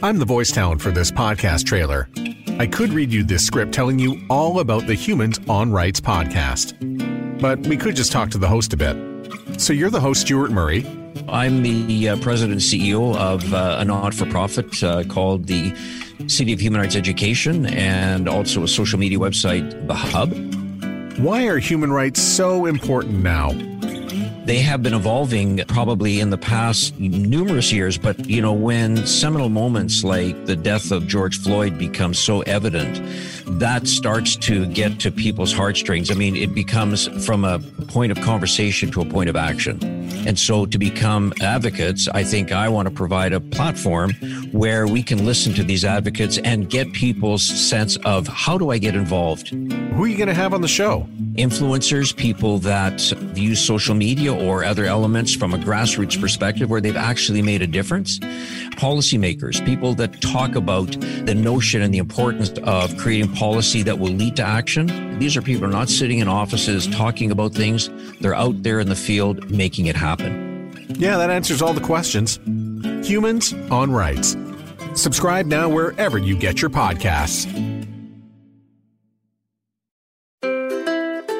I'm the voice talent for this podcast trailer. I could read you this script telling you all about the Humans on Rights podcast, but we could just talk to the host a bit. So you're the host, Stuart Murray. I'm the uh, president and CEO of uh, a not for profit uh, called the City of Human Rights Education and also a social media website, The Hub. Why are human rights so important now? They have been evolving probably in the past numerous years, but you know, when seminal moments like the death of George Floyd become so evident, that starts to get to people's heartstrings. I mean, it becomes from a point of conversation to a point of action. And so to become advocates, I think I want to provide a platform where we can listen to these advocates and get people's sense of how do I get involved? Who are you going to have on the show? Influencers, people that use social media or other elements from a grassroots perspective where they've actually made a difference. Policymakers, people that talk about the notion and the importance of creating policy that will lead to action. These are people who are not sitting in offices talking about things. They're out there in the field making it happen. Yeah, that answers all the questions. Humans on Rights. Subscribe now wherever you get your podcasts.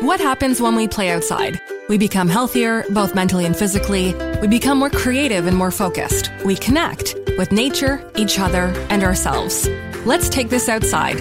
What happens when we play outside? We become healthier, both mentally and physically. We become more creative and more focused. We connect with nature, each other, and ourselves. Let's Take This Outside,